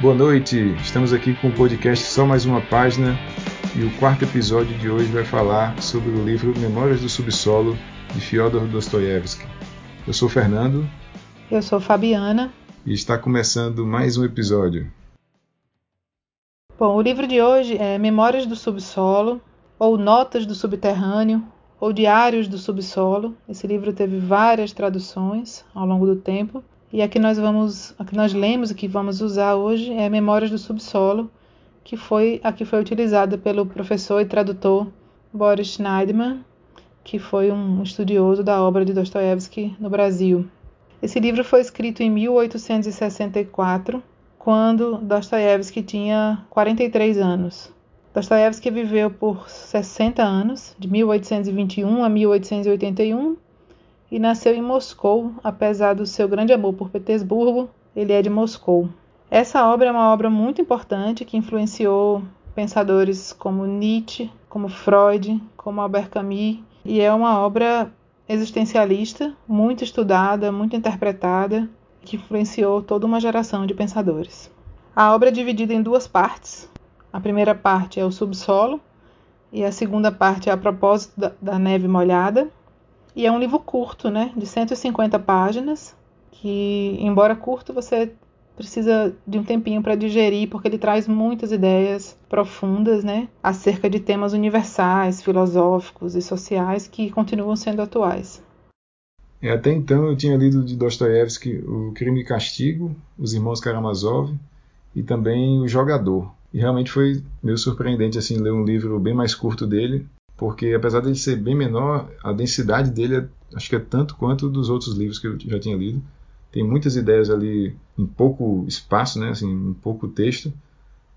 Boa noite, estamos aqui com o podcast Só Mais Uma Página e o quarto episódio de hoje vai falar sobre o livro Memórias do Subsolo de Fyodor Dostoiévski. Eu sou Fernando. Eu sou Fabiana. E está começando mais um episódio. Bom, o livro de hoje é Memórias do Subsolo, ou Notas do Subterrâneo, ou Diários do Subsolo. Esse livro teve várias traduções ao longo do tempo e a que nós vamos, a que nós lemos e que vamos usar hoje é Memórias do Subsolo, que foi a que foi utilizada pelo professor e tradutor Boris Schneidman, que foi um estudioso da obra de Dostoiévski no Brasil. Esse livro foi escrito em 1864, quando Dostoiévski tinha 43 anos. Dostoiévski viveu por 60 anos, de 1821 a 1881, e nasceu em Moscou, apesar do seu grande amor por Petersburgo, ele é de Moscou. Essa obra é uma obra muito importante que influenciou pensadores como Nietzsche, como Freud, como Albert Camus, e é uma obra existencialista, muito estudada, muito interpretada, que influenciou toda uma geração de pensadores. A obra é dividida em duas partes. A primeira parte é o subsolo e a segunda parte é a propósito da, da neve molhada. E é um livro curto, né, de 150 páginas, que, embora curto, você precisa de um tempinho para digerir, porque ele traz muitas ideias profundas, né, acerca de temas universais, filosóficos e sociais que continuam sendo atuais. É, até então eu tinha lido de Dostoiévski O Crime e Castigo, Os Irmãos Karamazov e também O Jogador. E realmente foi meio surpreendente assim ler um livro bem mais curto dele, porque apesar dele ser bem menor, a densidade dele é, acho que é tanto quanto dos outros livros que eu já tinha lido. Tem muitas ideias ali em pouco espaço, né, assim, em pouco texto.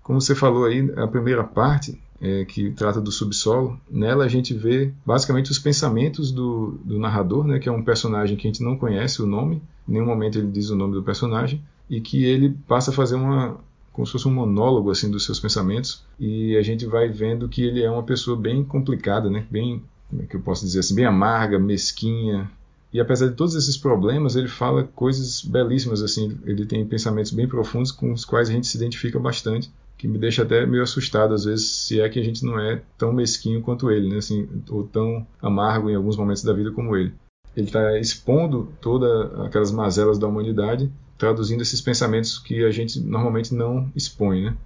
Como você falou aí, a primeira parte, é, que trata do subsolo, nela a gente vê basicamente os pensamentos do, do narrador, né, que é um personagem que a gente não conhece o nome, em nenhum momento ele diz o nome do personagem, e que ele passa a fazer uma, como se fosse um monólogo assim dos seus pensamentos e a gente vai vendo que ele é uma pessoa bem complicada, né? Bem, como é que eu posso dizer assim, bem amarga, mesquinha. E apesar de todos esses problemas, ele fala coisas belíssimas assim. Ele tem pensamentos bem profundos com os quais a gente se identifica bastante, que me deixa até meio assustado às vezes, se é que a gente não é tão mesquinho quanto ele, né? Assim, ou tão amargo em alguns momentos da vida como ele. Ele está expondo todas aquelas mazelas da humanidade traduzindo esses pensamentos que a gente normalmente não expõe, né?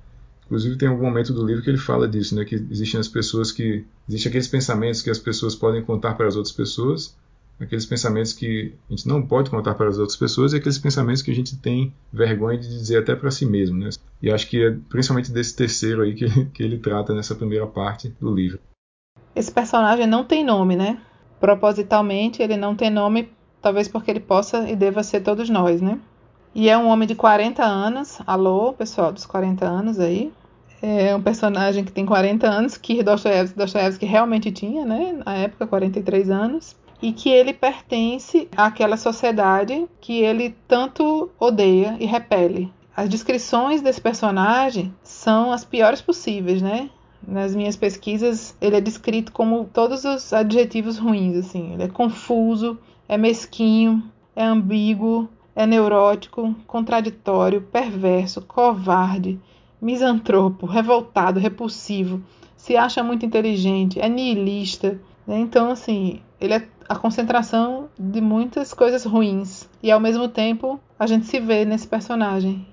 Inclusive tem algum momento do livro que ele fala disso, né? Que existem as pessoas que existem aqueles pensamentos que as pessoas podem contar para as outras pessoas, aqueles pensamentos que a gente não pode contar para as outras pessoas e aqueles pensamentos que a gente tem vergonha de dizer até para si mesmo, né? E acho que é principalmente desse terceiro aí que, que ele trata nessa primeira parte do livro. Esse personagem não tem nome, né? Propositalmente ele não tem nome, talvez porque ele possa e deva ser todos nós, né? E é um homem de 40 anos. Alô, pessoal dos 40 anos aí. É um personagem que tem 40 anos, que Dostoiévski, Dostoiévski realmente tinha, né? Na época, 43 anos. E que ele pertence àquela sociedade que ele tanto odeia e repele. As descrições desse personagem são as piores possíveis, né? Nas minhas pesquisas, ele é descrito como todos os adjetivos ruins, assim. Ele é confuso, é mesquinho, é ambíguo, é neurótico, contraditório, perverso, covarde, misantropo, revoltado, repulsivo, se acha muito inteligente, é niilista. Né? Então, assim, ele é a concentração de muitas coisas ruins. E ao mesmo tempo, a gente se vê nesse personagem.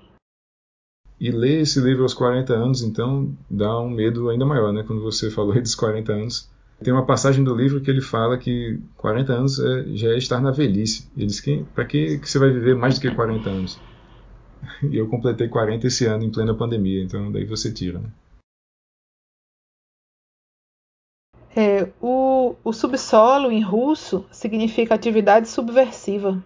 E ler esse livro aos 40 anos, então, dá um medo ainda maior, né? Quando você falou dos 40 anos, tem uma passagem do livro que ele fala que 40 anos é, já é estar na velhice. Ele diz que para que, que você vai viver mais do que 40 anos? E eu completei 40 esse ano em plena pandemia, então daí você tira, né? É, o, o subsolo em russo significa atividade subversiva.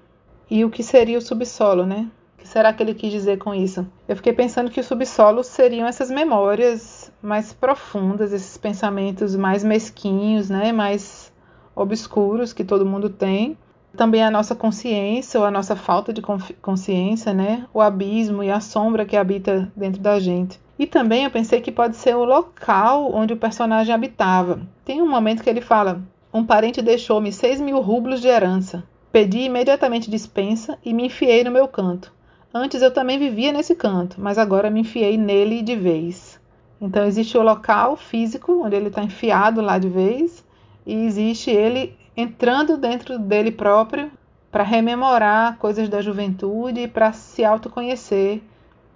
E o que seria o subsolo, né? Será que ele quis dizer com isso? Eu fiquei pensando que o subsolo seriam essas memórias mais profundas, esses pensamentos mais mesquinhos, né, mais obscuros que todo mundo tem. Também a nossa consciência ou a nossa falta de consciência, né, o abismo e a sombra que habita dentro da gente. E também eu pensei que pode ser o local onde o personagem habitava. Tem um momento que ele fala: Um parente deixou-me seis mil rublos de herança. Pedi imediatamente dispensa e me enfiei no meu canto. Antes eu também vivia nesse canto, mas agora me enfiei nele de vez. Então existe o local físico onde ele está enfiado lá de vez, e existe ele entrando dentro dele próprio para rememorar coisas da juventude e para se autoconhecer.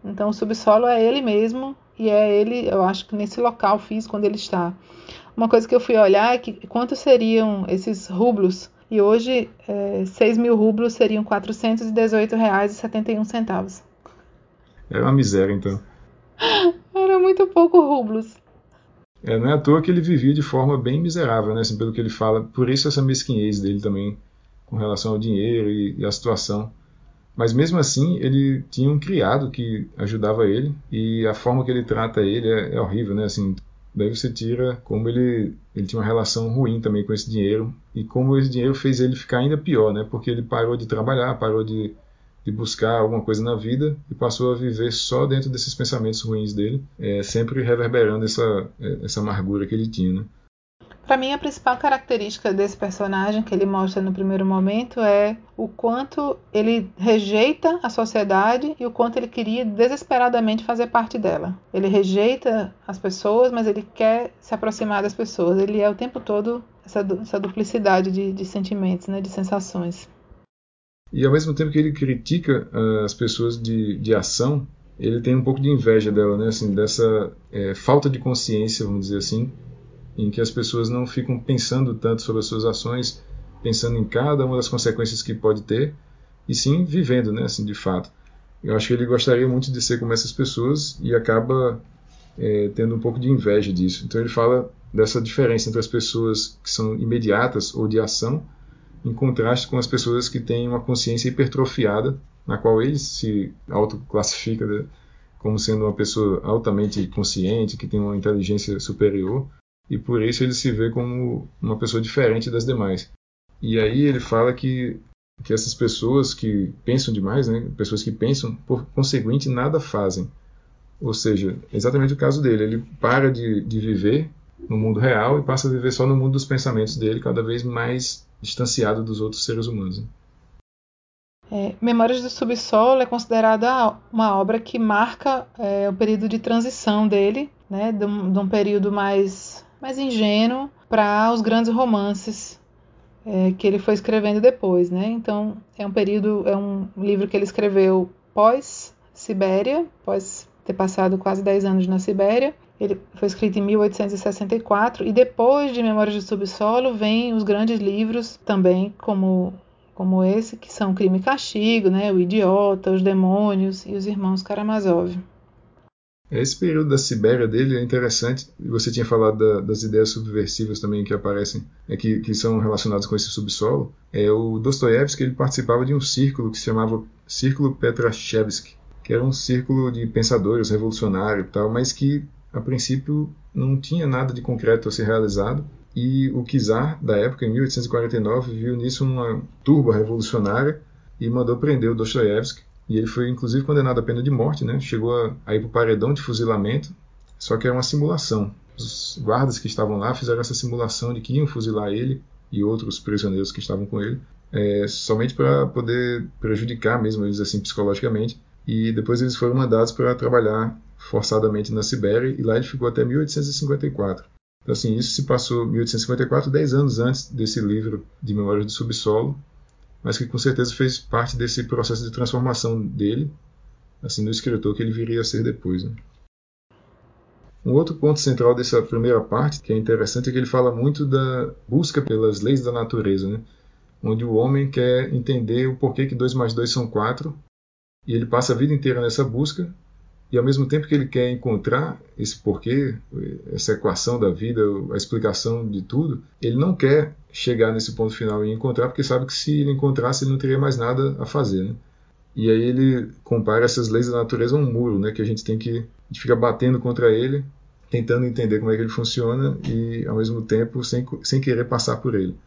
Então o subsolo é ele mesmo e é ele, eu acho que nesse local físico onde ele está. Uma coisa que eu fui olhar é que quantos seriam esses rublos e hoje é, 6 mil rublos seriam R$ 418,71. Era uma miséria, então. Era muito pouco rublos. É, não é à toa que ele vivia de forma bem miserável, né? Assim, pelo que ele fala. Por isso essa mesquinhez dele também com relação ao dinheiro e, e à situação. Mas mesmo assim, ele tinha um criado que ajudava ele e a forma que ele trata ele é, é horrível, né? Assim, daí você tira como ele, ele tinha uma relação ruim também com esse dinheiro e como esse dinheiro fez ele ficar ainda pior, né? Porque ele parou de trabalhar, parou de de buscar alguma coisa na vida e passou a viver só dentro desses pensamentos ruins dele, é, sempre reverberando essa, é, essa amargura que ele tinha. Né? Para mim, a principal característica desse personagem que ele mostra no primeiro momento é o quanto ele rejeita a sociedade e o quanto ele queria desesperadamente fazer parte dela. Ele rejeita as pessoas, mas ele quer se aproximar das pessoas. Ele é o tempo todo essa, essa duplicidade de, de sentimentos, né, de sensações. E ao mesmo tempo que ele critica uh, as pessoas de, de ação, ele tem um pouco de inveja dela, né? Assim, dessa é, falta de consciência, vamos dizer assim, em que as pessoas não ficam pensando tanto sobre as suas ações, pensando em cada uma das consequências que pode ter, e sim vivendo, né? Assim, de fato. Eu acho que ele gostaria muito de ser como essas pessoas e acaba é, tendo um pouco de inveja disso. Então ele fala dessa diferença entre as pessoas que são imediatas ou de ação em contraste com as pessoas que têm uma consciência hipertrofiada, na qual ele se autoclassifica né, como sendo uma pessoa altamente consciente, que tem uma inteligência superior, e por isso ele se vê como uma pessoa diferente das demais. E aí ele fala que, que essas pessoas que pensam demais, né, pessoas que pensam, por conseguinte, nada fazem. Ou seja, exatamente o caso dele, ele para de, de viver no mundo real e passa a viver só no mundo dos pensamentos dele, cada vez mais distanciado dos outros seres humanos. Né? É, Memórias do Subsolo é considerada uma obra que marca é, o período de transição dele, né, de, um, de um período mais, mais ingênuo para os grandes romances é, que ele foi escrevendo depois. Né? Então, é um período, é um livro que ele escreveu pós Sibéria, pós ter passado quase 10 anos na Sibéria, ele foi escrito em 1864 e depois de Memórias do Subsolo vem os grandes livros também como como esse que são Crime e Castigo, né, O Idiota, Os Demônios e Os Irmãos Karamazov. Esse período da Sibéria dele é interessante. Você tinha falado da, das ideias subversivas também que aparecem, é, que, que são relacionadas com esse subsolo. É o Dostoiévski ele participava de um círculo que se chamava Círculo Petrashevsky, que era um círculo de pensadores revolucionários tal, mas que a princípio não tinha nada de concreto a ser realizado, e o czar da época, em 1849, viu nisso uma turba revolucionária e mandou prender o Dostoiévski. E ele foi inclusive condenado à pena de morte, né? chegou a, ir para o paredão de fuzilamento, só que era uma simulação. Os guardas que estavam lá fizeram essa simulação de que iam fuzilar ele e outros prisioneiros que estavam com ele, é, somente para poder prejudicar mesmo eles assim psicologicamente. E depois eles foram mandados para trabalhar forçadamente na Sibéria e lá ele ficou até 1854. Então, assim, isso se passou 1854, 10 anos antes desse livro de Memórias do Subsolo, mas que com certeza fez parte desse processo de transformação dele, assim, no escritor que ele viria a ser depois. Né? Um outro ponto central dessa primeira parte, que é interessante, é que ele fala muito da busca pelas leis da natureza, né? onde o homem quer entender o porquê que 2 mais 2 são 4, e ele passa a vida inteira nessa busca, e ao mesmo tempo que ele quer encontrar esse porquê, essa equação da vida, a explicação de tudo, ele não quer chegar nesse ponto final e encontrar, porque sabe que se ele encontrasse, ele não teria mais nada a fazer. Né? E aí ele compara essas leis da natureza a um muro, né, que a gente tem que gente fica batendo contra ele, tentando entender como é que ele funciona e ao mesmo tempo sem, sem querer passar por ele.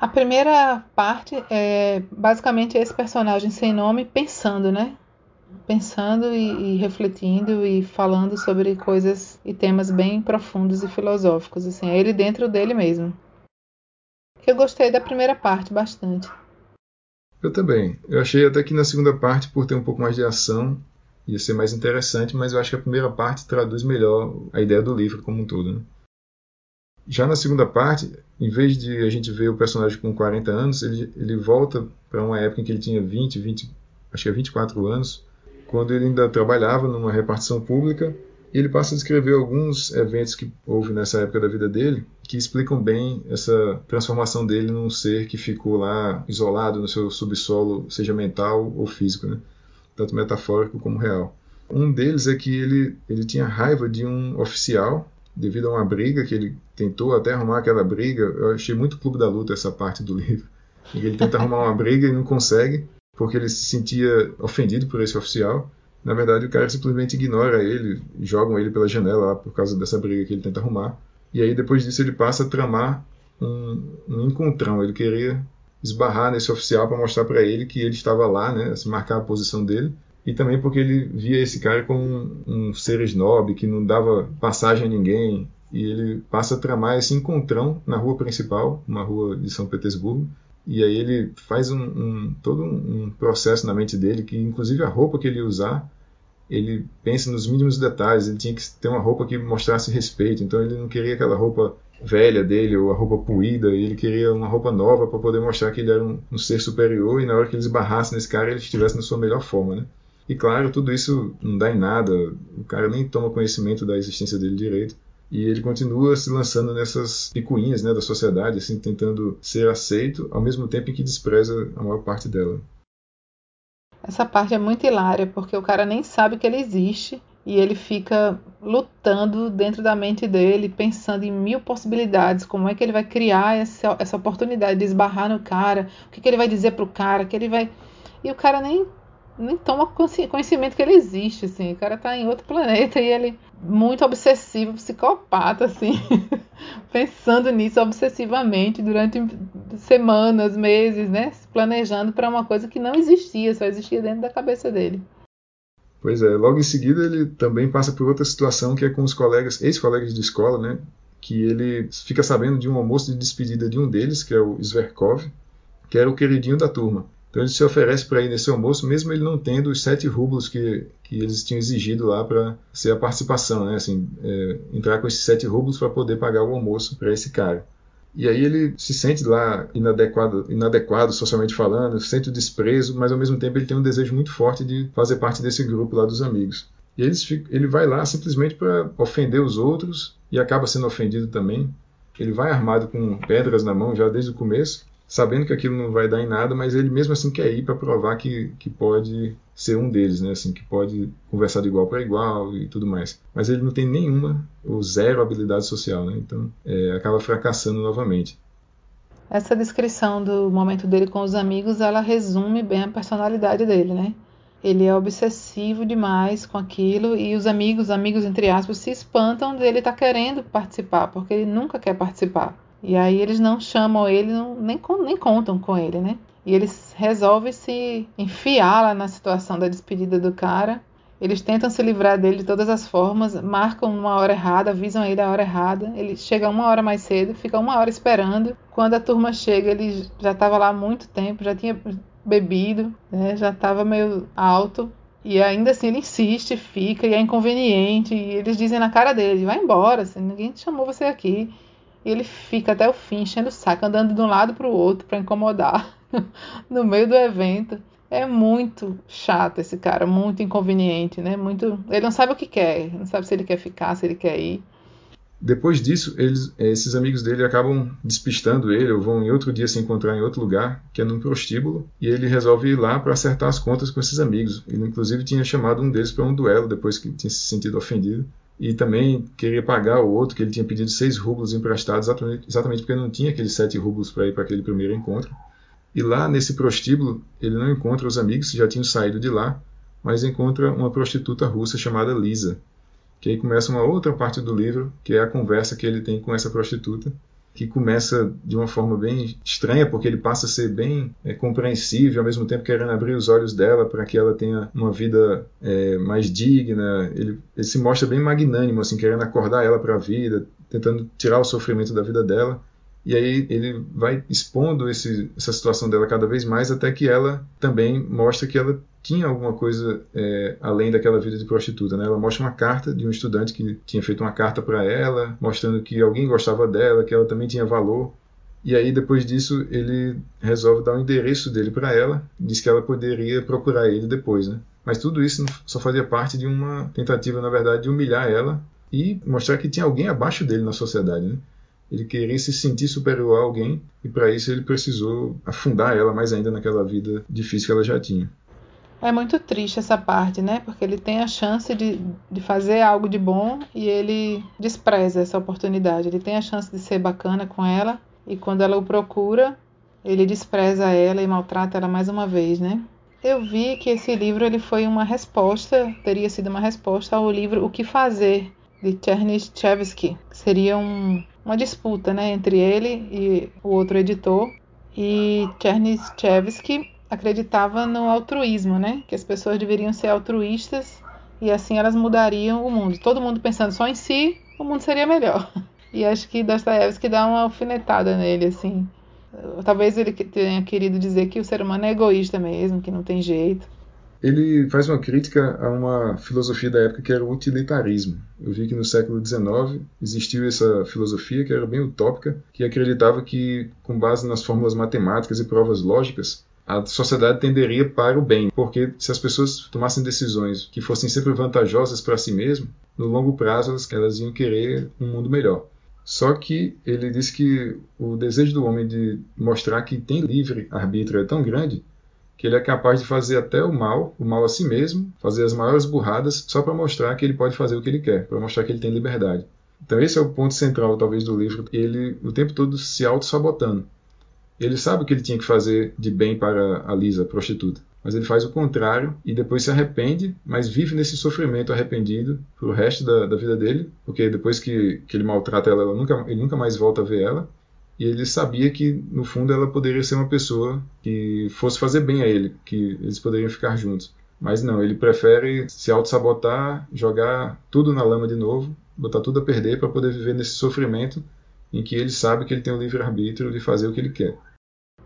A primeira parte é basicamente esse personagem sem nome pensando, né? Pensando e, e, refletindo e falando sobre coisas e temas bem profundos e filosóficos, assim, é ele dentro dele mesmo. Eu gostei da primeira parte bastante. Eu também. Eu achei até que na segunda parte, por ter um pouco mais de ação, ia ser mais interessante, mas eu acho que a primeira parte traduz melhor a ideia do livro como um todo. Né? Já na segunda parte, em vez de a gente ver o personagem com 40 anos, ele, ele volta para uma época em que ele tinha 20, 20, acho que é 24 anos, quando ele ainda trabalhava numa repartição pública, e ele passa a descrever alguns eventos que houve nessa época da vida dele, que explicam bem essa transformação dele num ser que ficou lá isolado no seu subsolo, seja mental ou físico, né? tanto metafórico como real. Um deles é que ele, ele tinha raiva de um oficial devido a uma briga que ele tentou até arrumar aquela briga. Eu achei muito Clube da Luta essa parte do livro. Ele tenta arrumar uma briga e não consegue, porque ele se sentia ofendido por esse oficial. Na verdade, o cara simplesmente ignora ele, jogam ele pela janela lá por causa dessa briga que ele tenta arrumar. E aí, depois disso, ele passa a tramar um, um encontrão. Ele queria esbarrar nesse oficial para mostrar para ele que ele estava lá, né, marcar a posição dele e também porque ele via esse cara como um, um ser snob que não dava passagem a ninguém e ele passa a tramar esse encontrão na rua principal, uma rua de São Petersburgo, e aí ele faz um, um todo um processo na mente dele que inclusive a roupa que ele ia usar ele pensa nos mínimos detalhes, ele tinha que ter uma roupa que mostrasse respeito, então ele não queria aquela roupa velha dele ou a roupa puída, ele queria uma roupa nova para poder mostrar que ele era um, um, ser superior e na hora que eles barrassem nesse cara ele estivesse na sua melhor forma, né? E claro, tudo isso não dá em nada, o cara nem toma conhecimento da existência dele direito. E ele continua se lançando nessas picuinhas né, da sociedade, assim, tentando ser aceito, ao mesmo tempo em que despreza a maior parte dela. Essa parte é muito hilária, porque o cara nem sabe que ele existe e ele fica lutando dentro da mente dele, pensando em mil possibilidades, como é que ele vai criar essa, essa oportunidade de esbarrar no cara, o que, que ele vai dizer pro cara, que ele vai. E o cara nem nem toma conhecimento que ele existe, assim. O cara tá em outro planeta e ele muito obsessivo, psicopata, assim, pensando nisso obsessivamente durante semanas, meses, né, planejando para uma coisa que não existia, só existia dentro da cabeça dele. Pois é, logo em seguida ele também passa por outra situação que é com os colegas, ex-colegas de escola, né, que ele fica sabendo de um almoço de despedida de um deles, que é o Sverkov, que era o queridinho da turma. Então ele se oferece para ir nesse almoço, mesmo ele não tendo os sete rublos que, que eles tinham exigido lá para ser a participação, né? Assim, é, entrar com esses sete rublos para poder pagar o almoço para esse cara. E aí ele se sente lá inadequado, inadequado socialmente falando, sente o desprezo, mas ao mesmo tempo ele tem um desejo muito forte de fazer parte desse grupo lá dos amigos. E ele, ele vai lá simplesmente para ofender os outros e acaba sendo ofendido também. Ele vai armado com pedras na mão já desde o começo sabendo que aquilo não vai dar em nada, mas ele mesmo assim quer ir para provar que, que pode ser um deles, né? Assim, que pode conversar de igual para igual e tudo mais. Mas ele não tem nenhuma ou zero habilidade social, né? Então é, acaba fracassando novamente. Essa descrição do momento dele com os amigos, ela resume bem a personalidade dele, né? Ele é obsessivo demais com aquilo e os amigos, amigos entre aspas, se espantam dele estar tá querendo participar, porque ele nunca quer participar. E aí eles não chamam ele, não, nem, nem contam com ele, né? E eles resolvem se enfiar lá na situação da despedida do cara. Eles tentam se livrar dele de todas as formas, marcam uma hora errada, avisam ele a hora errada. Ele chega uma hora mais cedo, fica uma hora esperando. Quando a turma chega, ele já estava lá há muito tempo, já tinha bebido, né? já estava meio alto. E ainda assim ele insiste, fica, e é inconveniente. E eles dizem na cara dele: vai embora, assim, ninguém te chamou você aqui. E ele fica até o fim, enchendo o saco, andando de um lado para o outro para incomodar no meio do evento. É muito chato esse cara, muito inconveniente, né? Muito, ele não sabe o que quer, não sabe se ele quer ficar, se ele quer ir. Depois disso, eles, esses amigos dele acabam despistando ele, ou vão em outro dia se encontrar em outro lugar, que é num prostíbulo, e ele resolve ir lá para acertar as contas com esses amigos. Ele, inclusive, tinha chamado um deles para um duelo depois que tinha se sentido ofendido e também queria pagar o outro, que ele tinha pedido seis rublos emprestados, exatamente, exatamente porque não tinha aqueles sete rublos para ir para aquele primeiro encontro. E lá nesse prostíbulo, ele não encontra os amigos que já tinham saído de lá, mas encontra uma prostituta russa chamada Lisa. Que aí começa uma outra parte do livro, que é a conversa que ele tem com essa prostituta, que começa de uma forma bem estranha, porque ele passa a ser bem é, compreensível, ao mesmo tempo querendo abrir os olhos dela para que ela tenha uma vida é, mais digna. Ele, ele, se mostra bem magnânimo, assim, querendo acordar ela para a vida, tentando tirar o sofrimento da vida dela. E aí ele vai expondo esse, essa situação dela cada vez mais até que ela também mostra que ela tinha alguma coisa é, além daquela vida de prostituta. Né? Ela mostra uma carta de um estudante que tinha feito uma carta para ela, mostrando que alguém gostava dela, que ela também tinha valor. E aí, depois disso, ele resolve dar o endereço dele para ela, diz que ela poderia procurar ele depois. Né? Mas tudo isso só fazia parte de uma tentativa, na verdade, de humilhar ela e mostrar que tinha alguém abaixo dele na sociedade. Né? Ele queria se sentir superior a alguém e para isso ele precisou afundar ela mais ainda naquela vida difícil que ela já tinha. É muito triste essa parte, né? Porque ele tem a chance de, de fazer algo de bom e ele despreza essa oportunidade. Ele tem a chance de ser bacana com ela e quando ela o procura, ele despreza ela e maltrata ela mais uma vez, né? Eu vi que esse livro ele foi uma resposta, teria sido uma resposta ao livro O que Fazer, de Chernyshevsky. Seria um, uma disputa né, entre ele e o outro editor. E Chernyshevsky acreditava no altruísmo, né? Que as pessoas deveriam ser altruístas e assim elas mudariam o mundo. Todo mundo pensando só em si, o mundo seria melhor. E acho que Dostoiévski dá uma alfinetada nele, assim. Talvez ele tenha querido dizer que o ser humano é egoísta mesmo, que não tem jeito. Ele faz uma crítica a uma filosofia da época que era o utilitarismo. Eu vi que no século XIX existiu essa filosofia que era bem utópica, que acreditava que, com base nas fórmulas matemáticas e provas lógicas, a sociedade tenderia para o bem, porque se as pessoas tomassem decisões que fossem sempre vantajosas para si mesmo, no longo prazo elas, elas iam querer um mundo melhor. Só que ele diz que o desejo do homem de mostrar que tem livre arbítrio é tão grande que ele é capaz de fazer até o mal, o mal a si mesmo, fazer as maiores burradas só para mostrar que ele pode fazer o que ele quer, para mostrar que ele tem liberdade. Então esse é o ponto central, talvez, do livro. Ele o tempo todo se auto-sabotando. Ele sabe o que ele tinha que fazer de bem para a Lisa, prostituta. Mas ele faz o contrário e depois se arrepende, mas vive nesse sofrimento arrependido pro resto da, da vida dele, porque depois que, que ele maltrata ela, ela nunca, ele nunca mais volta a ver ela. E ele sabia que, no fundo, ela poderia ser uma pessoa que fosse fazer bem a ele, que eles poderiam ficar juntos. Mas não, ele prefere se auto-sabotar, jogar tudo na lama de novo, botar tudo a perder para poder viver nesse sofrimento em que ele sabe que ele tem o livre-arbítrio de fazer o que ele quer.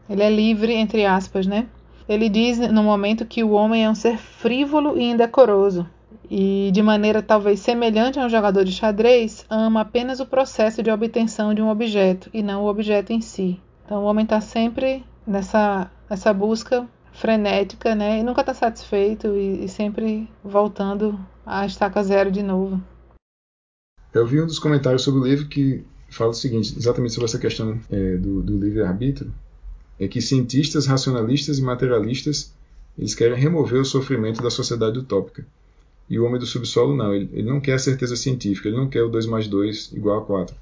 Ele é livre, entre aspas, né? Ele diz no momento que o homem é um ser frívolo e indecoroso, e de maneira talvez semelhante a um jogador de xadrez, ama apenas o processo de obtenção de um objeto e não o objeto em si. Então o homem está sempre nessa, nessa busca frenética, né? E nunca está satisfeito e, e sempre voltando à estaca zero de novo. Eu vi um dos comentários sobre o livro que fala o seguinte, exatamente sobre essa questão é, do, do livre-arbítrio, é que cientistas racionalistas e materialistas eles querem remover o sofrimento da sociedade utópica. E o homem do subsolo não, ele, ele não quer a certeza científica, ele não quer o 2 mais 2 igual a 4.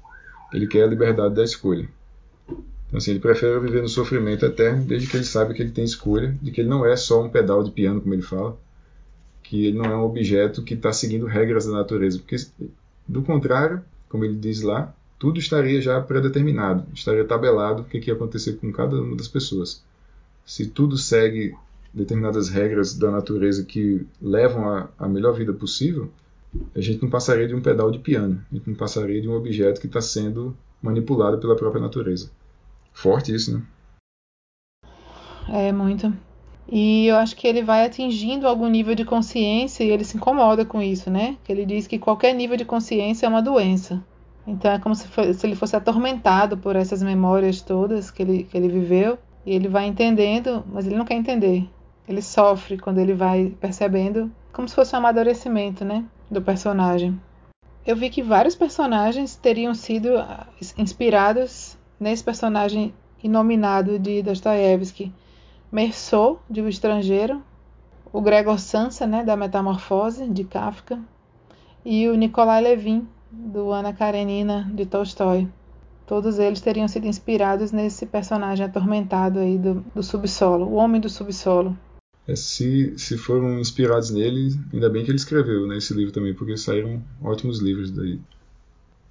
Ele quer a liberdade da escolha. Então, assim, ele prefere viver no sofrimento eterno, desde que ele saiba que ele tem escolha, de que ele não é só um pedal de piano, como ele fala, que ele não é um objeto que está seguindo regras da natureza. Porque, do contrário, como ele diz lá, tudo estaria já predeterminado, estaria tabelado o que, que ia acontecer com cada uma das pessoas. Se tudo segue determinadas regras da natureza que levam à, à melhor vida possível, a gente não passaria de um pedal de piano, a gente não passaria de um objeto que está sendo manipulado pela própria natureza. Forte isso, né? É, muito. E eu acho que ele vai atingindo algum nível de consciência e ele se incomoda com isso, né? Ele diz que qualquer nível de consciência é uma doença. Então é como se, se ele fosse atormentado por essas memórias todas que ele, que ele viveu. E ele vai entendendo, mas ele não quer entender. Ele sofre quando ele vai percebendo, como se fosse um amadurecimento, né, do personagem. Eu vi que vários personagens teriam sido ah, inspirados nesse personagem inominado de Dostoiévski. Merceau, de O Estrangeiro, o Gregor Samsa, né, da Metamorfose, de Kafka, e o Nikolai Levin, do Ana Karenina, de Tolstói. Todos eles teriam sido inspirados nesse personagem atormentado aí do, do subsolo, o homem do subsolo. É, se, se foram inspirados nele, ainda bem que ele escreveu né, esse livro também, porque saíram ótimos livros daí.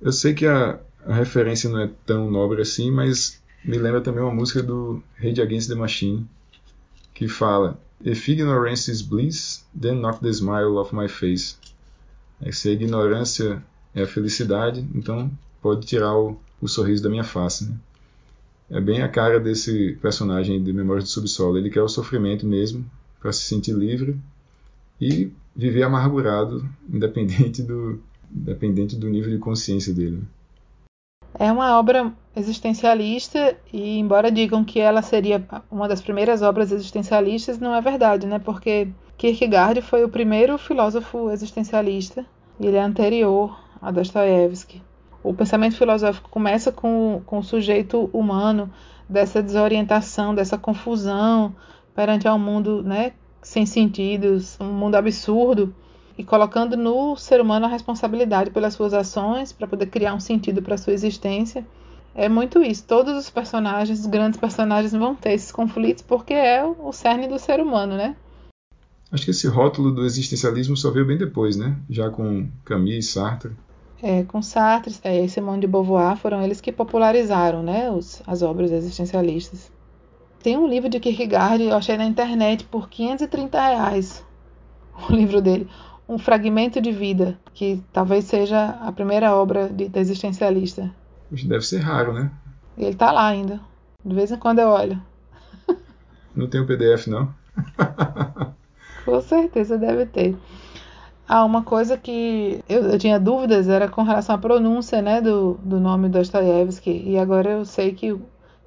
Eu sei que a, a referência não é tão nobre assim, mas me lembra também uma música do Rage Against the Machine, que fala If ignorance is bliss, then knock the smile off my face. É, se a ignorância é a felicidade, então pode tirar o, o sorriso da minha face. Né? é bem a cara desse personagem de Memórias do Subsolo. Ele quer o sofrimento mesmo para se sentir livre e viver amargurado, independente do, independente do nível de consciência dele. É uma obra existencialista e embora digam que ela seria uma das primeiras obras existencialistas, não é verdade, né? Porque Kierkegaard foi o primeiro filósofo existencialista e ele é anterior a Dostoiévski. O pensamento filosófico começa com, com o sujeito humano, dessa desorientação, dessa confusão perante ao mundo né, sem sentidos, um mundo absurdo, e colocando no ser humano a responsabilidade pelas suas ações para poder criar um sentido para a sua existência. É muito isso. Todos os personagens, os grandes personagens, vão ter esses conflitos porque é o cerne do ser humano, né? Acho que esse rótulo do existencialismo só veio bem depois, né? Já com Camus e Sartre. É, com Sartre é, e Simone de Beauvoir foram eles que popularizaram né, os, as obras existencialistas. Tem um livro de Kierkegaard, eu achei na internet por 530 reais, o livro dele, Um Fragmento de Vida, que talvez seja a primeira obra de, de existencialista. Deve ser raro, né? E ele tá lá ainda. De vez em quando eu olho. Não tem o PDF, não? Com certeza deve ter. Ah, uma coisa que eu, eu, tinha dúvidas era com relação à pronúncia né, do, do nome Dostoiévski. E agora eu sei que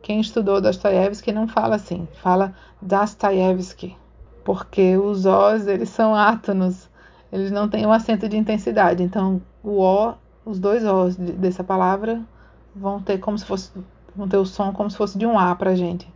quem estudou Dostoiévski não fala assim, fala Dostoiévski. Porque os Os, eles são átonos, eles não têm um acento de intensidade. Então, o O, os dois Os dessa palavra vão ter como se fosse vão ter o som como se fosse de um A pra gente.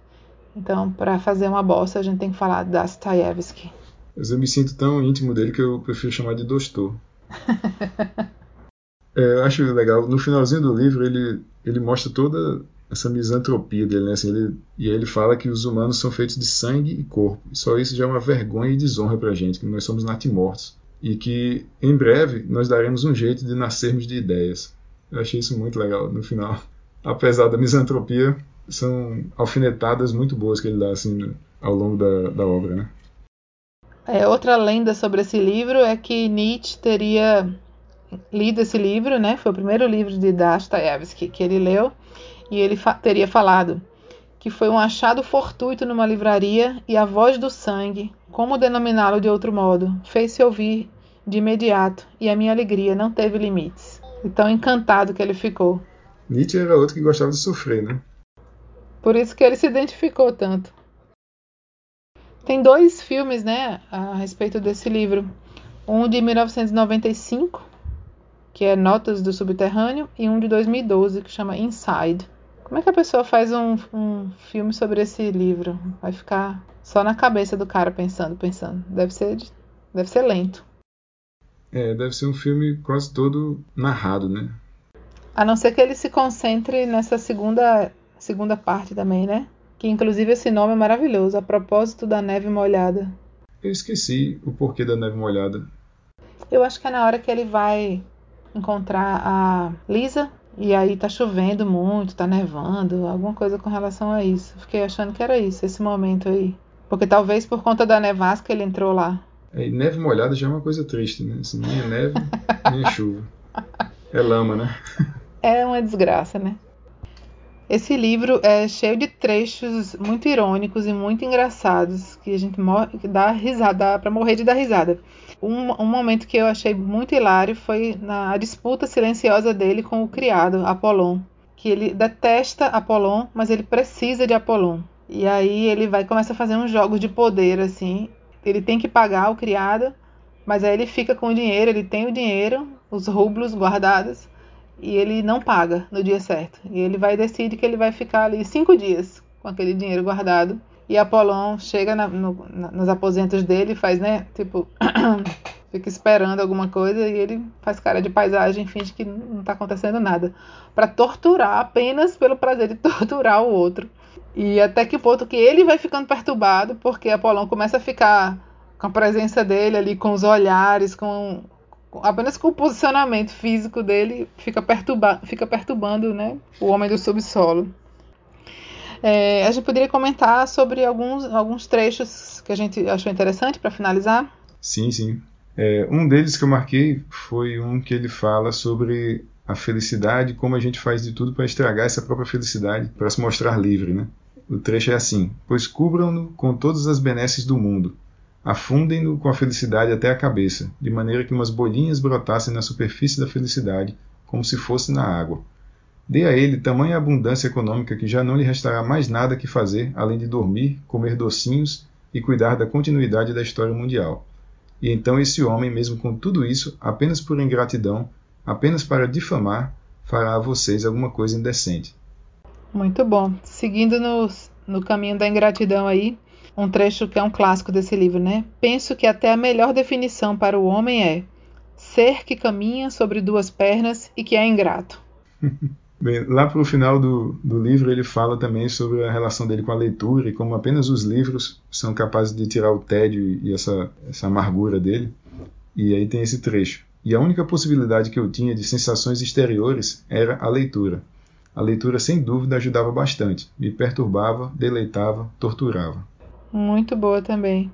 Então, para fazer uma bossa, a gente tem que falar Dostoiévski. Mas eu me sinto tão íntimo dele que eu prefiro chamar de Dostor. é, eu acho legal. No finalzinho do livro, ele, ele mostra toda essa misantropia dele, né? Assim, ele, e ele fala que os humanos são feitos de sangue e corpo. E só isso já é uma vergonha e desonra pra gente, que nós somos natimortos. E que em breve nós daremos um jeito de nascermos de ideias. Eu achei isso muito legal no final. Apesar da misantropia, são alfinetadas muito boas que ele dá assim ao longo da, da obra, né? É, outra lenda sobre esse livro é que Nietzsche teria lido esse livro, né? Foi o primeiro livro de Dostoiévski que ele leu, e ele fa teria falado que foi um achado fortuito numa livraria e a voz do sangue, como denominá-lo de outro modo, fez-se ouvir de imediato e a minha alegria não teve limites. E tão encantado que ele ficou. Nietzsche era outro que gostava de sofrer, né? Por isso que ele se identificou tanto. Tem dois filmes, né, a respeito desse livro. Um de 1995, que é Notas do Subterrâneo, e um de 2012, que chama Inside. Como é que a pessoa faz um, um filme sobre esse livro? Vai ficar só na cabeça do cara pensando, pensando. Deve ser, deve ser lento. É, deve ser um filme quase todo narrado, né? A não ser que ele se concentre nessa segunda, segunda parte também, né? que inclusive esse nome é maravilhoso, a propósito da neve molhada. Eu esqueci o porquê da neve molhada. Eu acho que é na hora que ele vai encontrar a Lisa e aí tá chovendo muito, tá nevando, alguma coisa com relação a isso. Fiquei achando que era isso, esse momento aí. Porque talvez por conta da nevasca ele entrou lá. É, neve molhada já é uma coisa triste, né? Assim, nem é neve, nem é chuva. É lama, né? É uma desgraça, né? Esse livro é cheio de trechos muito irônicos e muito engraçados que a gente que dá risada, para morrer de dar risada. Um, um, momento que eu achei muito hilário foi na disputa silenciosa dele com o criado, Apolon. Que ele detesta Apolon, mas ele precisa de Apolon. E aí ele vai começa a fazer uns jogos de poder assim. Ele tem que pagar o criado, mas aí ele fica com o dinheiro, ele tem o dinheiro, os rublos guardados, e ele não paga no dia certo. E ele vai decidir que ele vai ficar ali cinco dias com aquele dinheiro guardado. E Apolon chega na, no, na, nos aposentos dele faz, né? Tipo, fica esperando alguma coisa e ele faz cara de paisagem, finge que não está acontecendo nada. para torturar apenas pelo prazer de torturar o outro. E até que ponto que ele vai ficando perturbado, porque Apolon começa a ficar com a presença dele ali, com os olhares, com apenas com o posicionamento físico dele fica, perturba, fica perturbando né, o homem do subsolo. É, a gente poderia comentar sobre alguns, alguns trechos que a gente achou interessante para finalizar? Sim, sim. É, um deles que eu marquei foi um que ele fala sobre a felicidade, como a gente faz de tudo para estragar essa própria felicidade, para se mostrar livre, né? O trecho é assim: Pois cubram-no com todas as benesses do mundo, afundem-no com a felicidade até a cabeça, de maneira que umas bolinhas brotassem na superfície da felicidade, como se fosse na água. Dê a ele tamanha abundância econômica que já não lhe restará mais nada que fazer além de dormir, comer docinhos e cuidar da continuidade da história mundial. E então esse homem, mesmo com tudo isso, apenas por ingratidão, apenas para difamar, fará a vocês alguma coisa indecente. Muito bom. Seguindo no, no caminho da ingratidão aí, um trecho que é um clássico desse livro, né? Penso que até a melhor definição para o homem é ser que caminha sobre duas pernas e que é ingrato. Bem, lá para o final do, do livro ele fala também sobre a relação dele com a leitura e como apenas os livros são capazes de tirar o tédio e essa, essa amargura dele. E aí tem esse trecho. E a única possibilidade que eu tinha de sensações exteriores era a leitura. A leitura, sem dúvida, ajudava bastante. Me perturbava, deleitava, torturava. Muito boa também.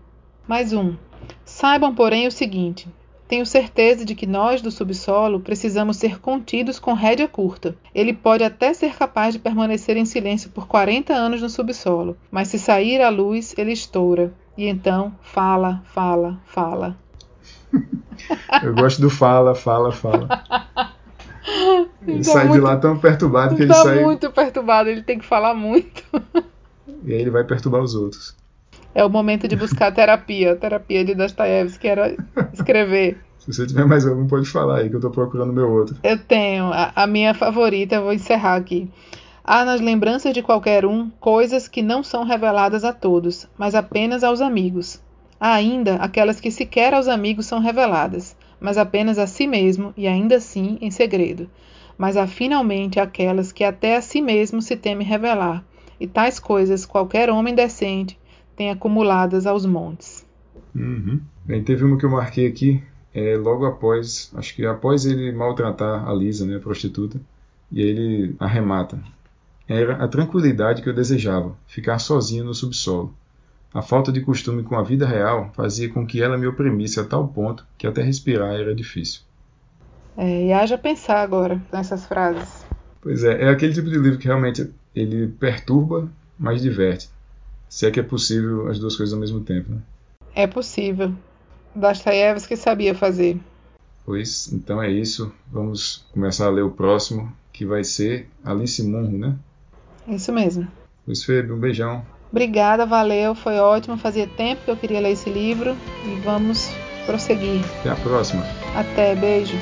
Mais um. Saibam, porém, o seguinte: tenho certeza de que nós do subsolo precisamos ser contidos com rédea curta. Ele pode até ser capaz de permanecer em silêncio por 40 anos no subsolo, mas se sair à luz, ele estoura. E então fala, fala, fala. Eu gosto do fala, fala, fala. Ele tá sai muito, de lá tão perturbado que ele tá sai. muito perturbado, ele tem que falar muito. E aí ele vai perturbar os outros. É o momento de buscar terapia. Terapia de Dostoiévski era escrever. Se você tiver mais algum, pode falar aí, que eu tô procurando meu outro. Eu tenho. A, a minha favorita, eu vou encerrar aqui. Há nas lembranças de qualquer um coisas que não são reveladas a todos, mas apenas aos amigos. Há ainda aquelas que sequer aos amigos são reveladas, mas apenas a si mesmo e ainda assim em segredo. Mas há finalmente aquelas que até a si mesmo se teme revelar, e tais coisas qualquer homem decente tem acumuladas aos montes. Uhum. Bem, teve uma que eu marquei aqui, é, logo após, acho que após ele maltratar a Lisa, né, a prostituta, e aí ele arremata. Era a tranquilidade que eu desejava, ficar sozinho no subsolo. A falta de costume com a vida real fazia com que ela me oprimisse a tal ponto que até respirar era difícil. É, e haja pensar agora nessas frases. Pois é, é aquele tipo de livro que realmente ele perturba, mas diverte. Se é que é possível as duas coisas ao mesmo tempo, né? É possível. Dostoiévski sabia fazer. Pois, então é isso. Vamos começar a ler o próximo, que vai ser Alice Munro, né? Isso mesmo. Pois, Febe, um beijão. Obrigada, valeu, foi ótimo. Fazia tempo que eu queria ler esse livro e vamos prosseguir. Até a próxima. Até, beijo.